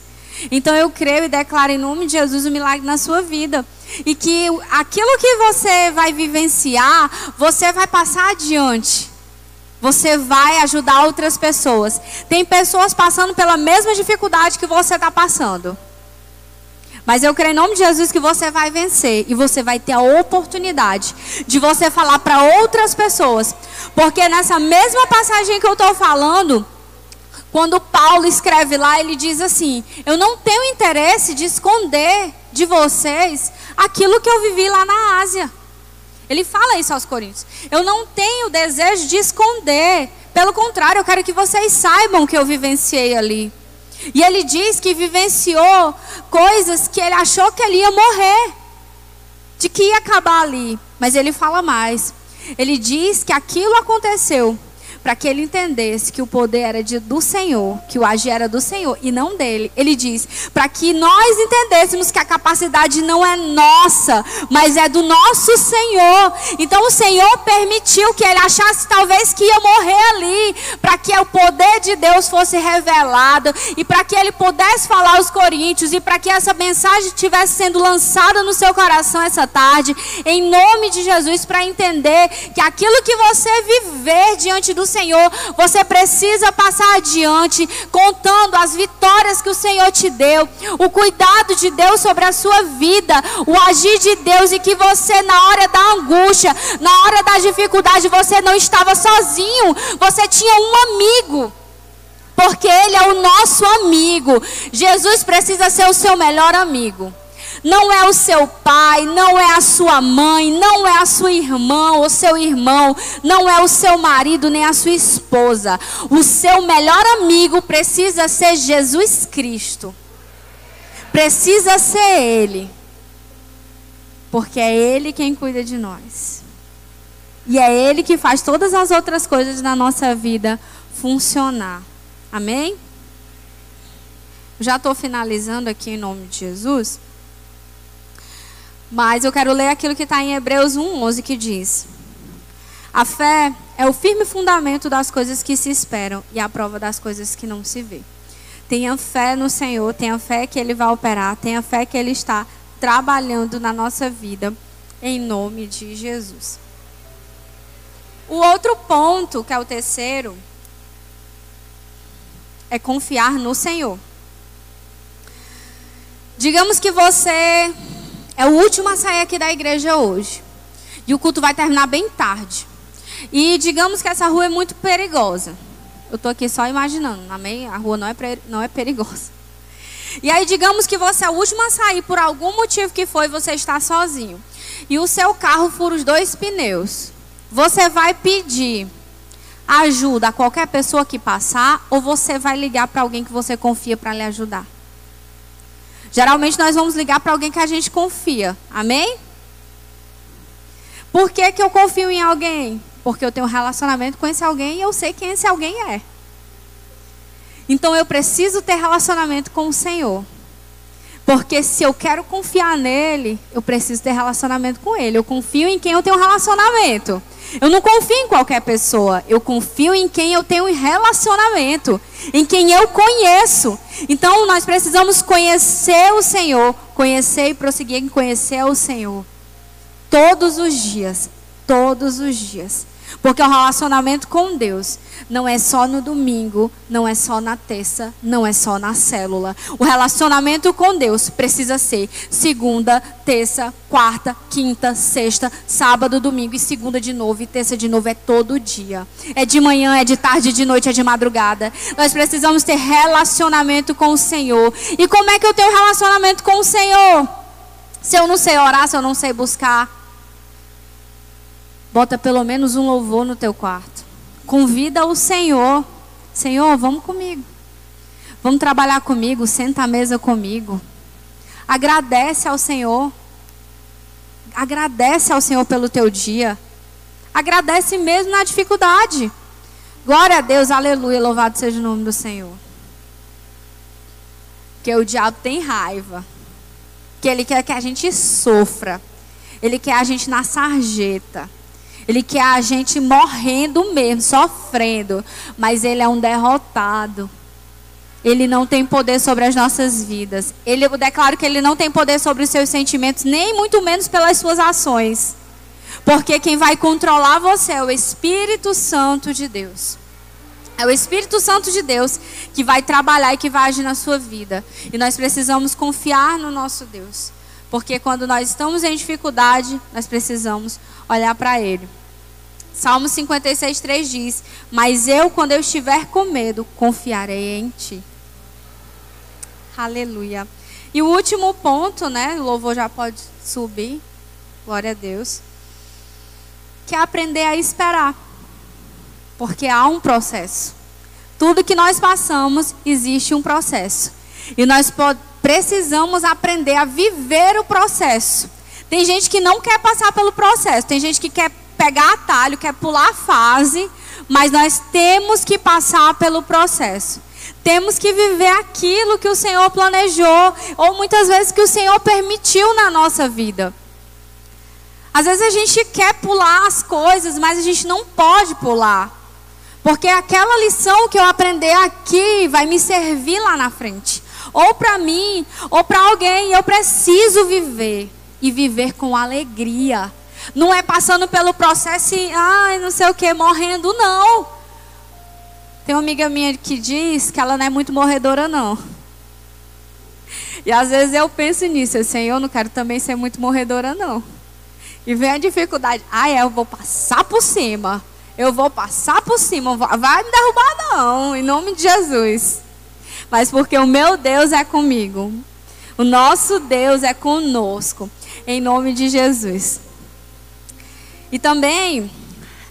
Então eu creio e declaro em nome de Jesus o um milagre na sua vida. E que aquilo que você vai vivenciar, você vai passar adiante. Você vai ajudar outras pessoas. Tem pessoas passando pela mesma dificuldade que você está passando. Mas eu creio em nome de Jesus que você vai vencer e você vai ter a oportunidade de você falar para outras pessoas. Porque nessa mesma passagem que eu estou falando, quando Paulo escreve lá, ele diz assim: Eu não tenho interesse de esconder de vocês aquilo que eu vivi lá na Ásia. Ele fala isso aos Coríntios. Eu não tenho desejo de esconder. Pelo contrário, eu quero que vocês saibam que eu vivenciei ali. E ele diz que vivenciou coisas que ele achou que ele ia morrer, de que ia acabar ali. Mas ele fala mais. Ele diz que aquilo aconteceu para que ele entendesse que o poder era de, do Senhor, que o agir era do Senhor e não dele. Ele diz: para que nós entendêssemos que a capacidade não é nossa, mas é do nosso Senhor. Então o Senhor permitiu que ele achasse talvez que ia morrer ali, para que o poder de Deus fosse revelado e para que ele pudesse falar aos coríntios e para que essa mensagem estivesse sendo lançada no seu coração essa tarde, em nome de Jesus, para entender que aquilo que você viver diante do Senhor, você precisa passar adiante, contando as vitórias que o Senhor te deu, o cuidado de Deus sobre a sua vida, o agir de Deus e que você, na hora da angústia, na hora da dificuldade, você não estava sozinho, você tinha um amigo. Porque Ele é o nosso amigo. Jesus precisa ser o seu melhor amigo. Não é o seu pai, não é a sua mãe, não é a sua irmã ou seu irmão, não é o seu marido nem a sua esposa. O seu melhor amigo precisa ser Jesus Cristo. Precisa ser Ele. Porque é Ele quem cuida de nós. E é Ele que faz todas as outras coisas na nossa vida funcionar. Amém? Já estou finalizando aqui em nome de Jesus. Mas eu quero ler aquilo que está em Hebreus 1,11 que diz: A fé é o firme fundamento das coisas que se esperam e a prova das coisas que não se vê. Tenha fé no Senhor, tenha fé que Ele vai operar, tenha fé que Ele está trabalhando na nossa vida, em nome de Jesus. O outro ponto, que é o terceiro, é confiar no Senhor. Digamos que você é o último a sair aqui da igreja hoje. E o culto vai terminar bem tarde. E digamos que essa rua é muito perigosa. Eu estou aqui só imaginando, amém? A rua não é, não é perigosa. E aí, digamos que você é o último a sair, por algum motivo que foi, você está sozinho. E o seu carro fura os dois pneus. Você vai pedir ajuda a qualquer pessoa que passar, ou você vai ligar para alguém que você confia para lhe ajudar? Geralmente nós vamos ligar para alguém que a gente confia. Amém? Por que, que eu confio em alguém? Porque eu tenho um relacionamento com esse alguém e eu sei quem esse alguém é. Então eu preciso ter relacionamento com o Senhor. Porque se eu quero confiar nele, eu preciso ter relacionamento com ele. Eu confio em quem eu tenho relacionamento. Eu não confio em qualquer pessoa, eu confio em quem eu tenho um relacionamento, em quem eu conheço. Então nós precisamos conhecer o Senhor, conhecer e prosseguir em conhecer o Senhor. Todos os dias, todos os dias. Porque o relacionamento com Deus não é só no domingo, não é só na terça, não é só na célula. O relacionamento com Deus precisa ser segunda, terça, quarta, quinta, sexta, sábado, domingo e segunda de novo e terça de novo. É todo dia. É de manhã, é de tarde, de noite, é de madrugada. Nós precisamos ter relacionamento com o Senhor. E como é que eu tenho relacionamento com o Senhor? Se eu não sei orar, se eu não sei buscar Bota pelo menos um louvor no teu quarto. Convida o Senhor. Senhor, vamos comigo. Vamos trabalhar comigo, senta à mesa comigo. Agradece ao Senhor. Agradece ao Senhor pelo teu dia. Agradece mesmo na dificuldade. Glória a Deus, aleluia, louvado seja o nome do Senhor. Que o diabo tem raiva. Que ele quer que a gente sofra. Ele quer a gente na sarjeta. Ele quer a gente morrendo mesmo, sofrendo. Mas ele é um derrotado. Ele não tem poder sobre as nossas vidas. Ele, eu declaro que ele não tem poder sobre os seus sentimentos, nem muito menos pelas suas ações. Porque quem vai controlar você é o Espírito Santo de Deus. É o Espírito Santo de Deus que vai trabalhar e que vai agir na sua vida. E nós precisamos confiar no nosso Deus. Porque quando nós estamos em dificuldade, nós precisamos olhar para Ele. Salmo 56, 3 diz: Mas eu, quando eu estiver com medo, confiarei em Ti. Aleluia. E o último ponto, né? O louvor já pode subir. Glória a Deus. Que é aprender a esperar. Porque há um processo. Tudo que nós passamos, existe um processo. E nós precisamos aprender a viver o processo. Tem gente que não quer passar pelo processo, tem gente que quer pegar atalho, quer pular a fase, mas nós temos que passar pelo processo. Temos que viver aquilo que o Senhor planejou, ou muitas vezes que o Senhor permitiu na nossa vida. Às vezes a gente quer pular as coisas, mas a gente não pode pular. Porque aquela lição que eu aprender aqui vai me servir lá na frente ou para mim, ou para alguém. Eu preciso viver e viver com alegria. Não é passando pelo processo e, ai, não sei o que, morrendo, não. Tem uma amiga minha que diz que ela não é muito morredora, não. E às vezes eu penso nisso, assim, eu não quero também ser muito morredora, não. E vem a dificuldade. Ah, é, eu vou passar por cima. Eu vou passar por cima. Vai me derrubar, não, em nome de Jesus. Mas porque o meu Deus é comigo. O nosso Deus é conosco. Em nome de Jesus. E também,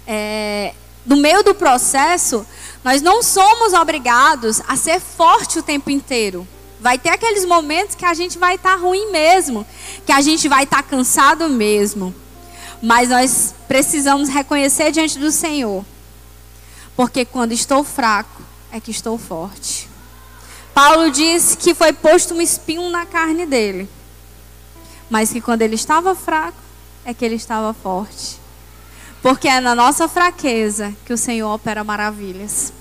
é, no meio do processo, nós não somos obrigados a ser forte o tempo inteiro. Vai ter aqueles momentos que a gente vai estar tá ruim mesmo, que a gente vai estar tá cansado mesmo. Mas nós precisamos reconhecer diante do Senhor. Porque quando estou fraco, é que estou forte. Paulo diz que foi posto um espinho na carne dele. Mas que quando ele estava fraco, é que ele estava forte. Porque é na nossa fraqueza que o Senhor opera maravilhas.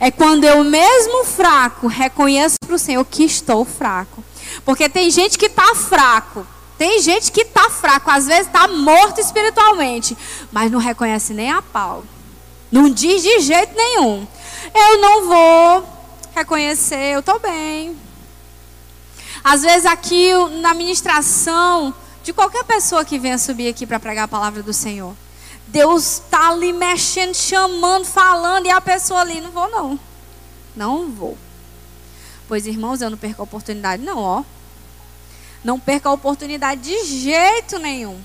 É quando eu mesmo fraco reconheço para o Senhor que estou fraco. Porque tem gente que está fraco. Tem gente que está fraco, às vezes está morto espiritualmente, mas não reconhece nem a pau. Não diz de jeito nenhum. Eu não vou reconhecer, eu estou bem. Às vezes aqui na ministração de qualquer pessoa que venha subir aqui para pregar a palavra do Senhor. Deus está ali mexendo, chamando, falando, e a pessoa ali, não vou não. Não vou. Pois, irmãos, eu não perco a oportunidade, não, ó. Não perca a oportunidade de jeito nenhum.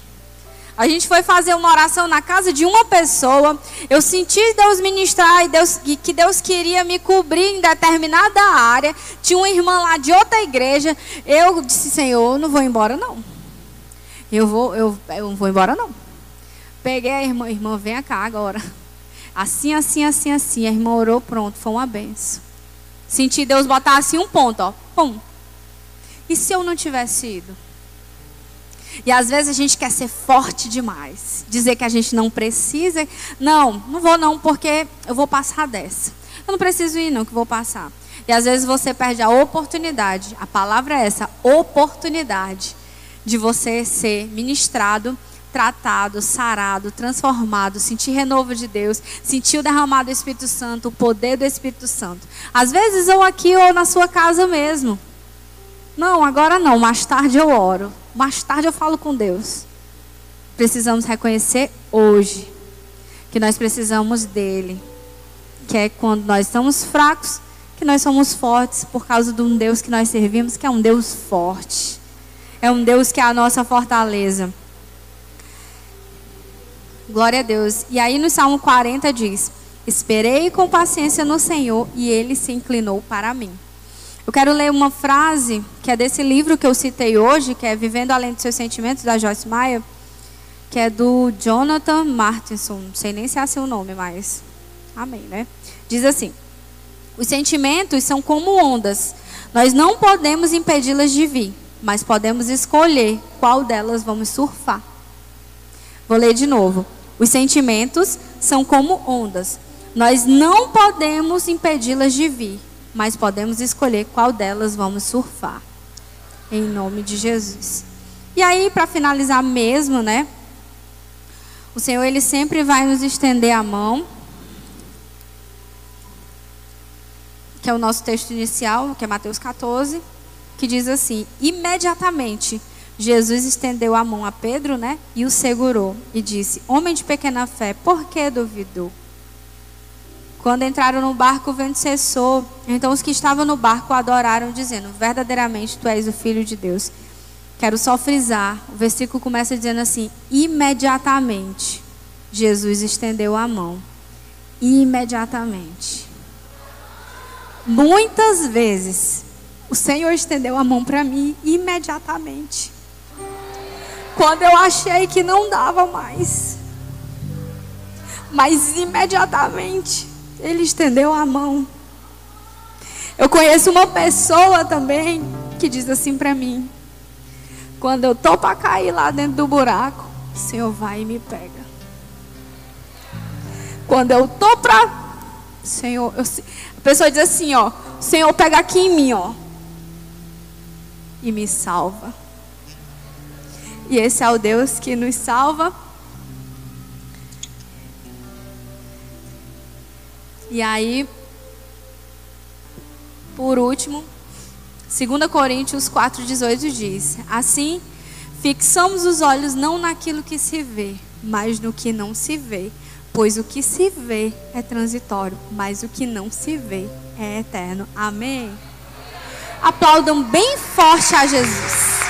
A gente foi fazer uma oração na casa de uma pessoa. Eu senti Deus ministrar e Deus, que Deus queria me cobrir em determinada área. Tinha uma irmã lá de outra igreja. Eu disse, Senhor, eu não vou embora não. Eu vou, eu, eu não vou embora não. Peguei a irmã, irmã, vem cá agora. Assim, assim, assim, assim. A irmã orou, pronto, foi uma benção. Senti Deus botar assim um ponto, ó. Pum. E se eu não tivesse ido? E às vezes a gente quer ser forte demais. Dizer que a gente não precisa. Não, não vou não, porque eu vou passar dessa. Eu não preciso ir, não, que vou passar. E às vezes você perde a oportunidade. A palavra é essa: oportunidade de você ser ministrado tratado, sarado, transformado, sentir renovo de Deus, sentir o derramado do Espírito Santo, o poder do Espírito Santo. Às vezes ou aqui ou na sua casa mesmo. Não, agora não, mais tarde eu oro. Mais tarde eu falo com Deus. Precisamos reconhecer hoje que nós precisamos dele. Que é quando nós estamos fracos, que nós somos fortes por causa de um Deus que nós servimos, que é um Deus forte. É um Deus que é a nossa fortaleza. Glória a Deus. E aí no Salmo 40 diz: Esperei com paciência no Senhor e ele se inclinou para mim. Eu quero ler uma frase que é desse livro que eu citei hoje, que é Vivendo Além dos Seus Sentimentos, da Joyce Meyer, que é do Jonathan Martinson. Não sei nem se é assim o nome, mas. Amém, né? Diz assim: Os sentimentos são como ondas. Nós não podemos impedi-las de vir, mas podemos escolher qual delas vamos surfar. Vou ler de novo. Os sentimentos são como ondas. Nós não podemos impedi-las de vir, mas podemos escolher qual delas vamos surfar. Em nome de Jesus. E aí, para finalizar mesmo, né? O Senhor, Ele sempre vai nos estender a mão. Que é o nosso texto inicial, que é Mateus 14, que diz assim: imediatamente Jesus estendeu a mão a Pedro, né? E o segurou e disse: Homem de pequena fé, por que duvidou? Quando entraram no barco, o vento cessou. Então os que estavam no barco adoraram, dizendo: Verdadeiramente tu és o filho de Deus. Quero só frisar. O versículo começa dizendo assim: Imediatamente Jesus estendeu a mão. Imediatamente. Muitas vezes o Senhor estendeu a mão para mim imediatamente quando eu achei que não dava mais. Mas imediatamente ele estendeu a mão. Eu conheço uma pessoa também que diz assim para mim: quando eu tô para cair lá dentro do buraco, o Senhor vai e me pega. Quando eu tô para Senhor, eu... a pessoa diz assim, ó, Senhor pega aqui em mim, ó, e me salva. E esse é o Deus que nos salva. E aí, por último, 2 Coríntios 4,18 diz: Assim, fixamos os olhos não naquilo que se vê, mas no que não se vê. Pois o que se vê é transitório, mas o que não se vê é eterno. Amém? Aplaudam bem forte a Jesus.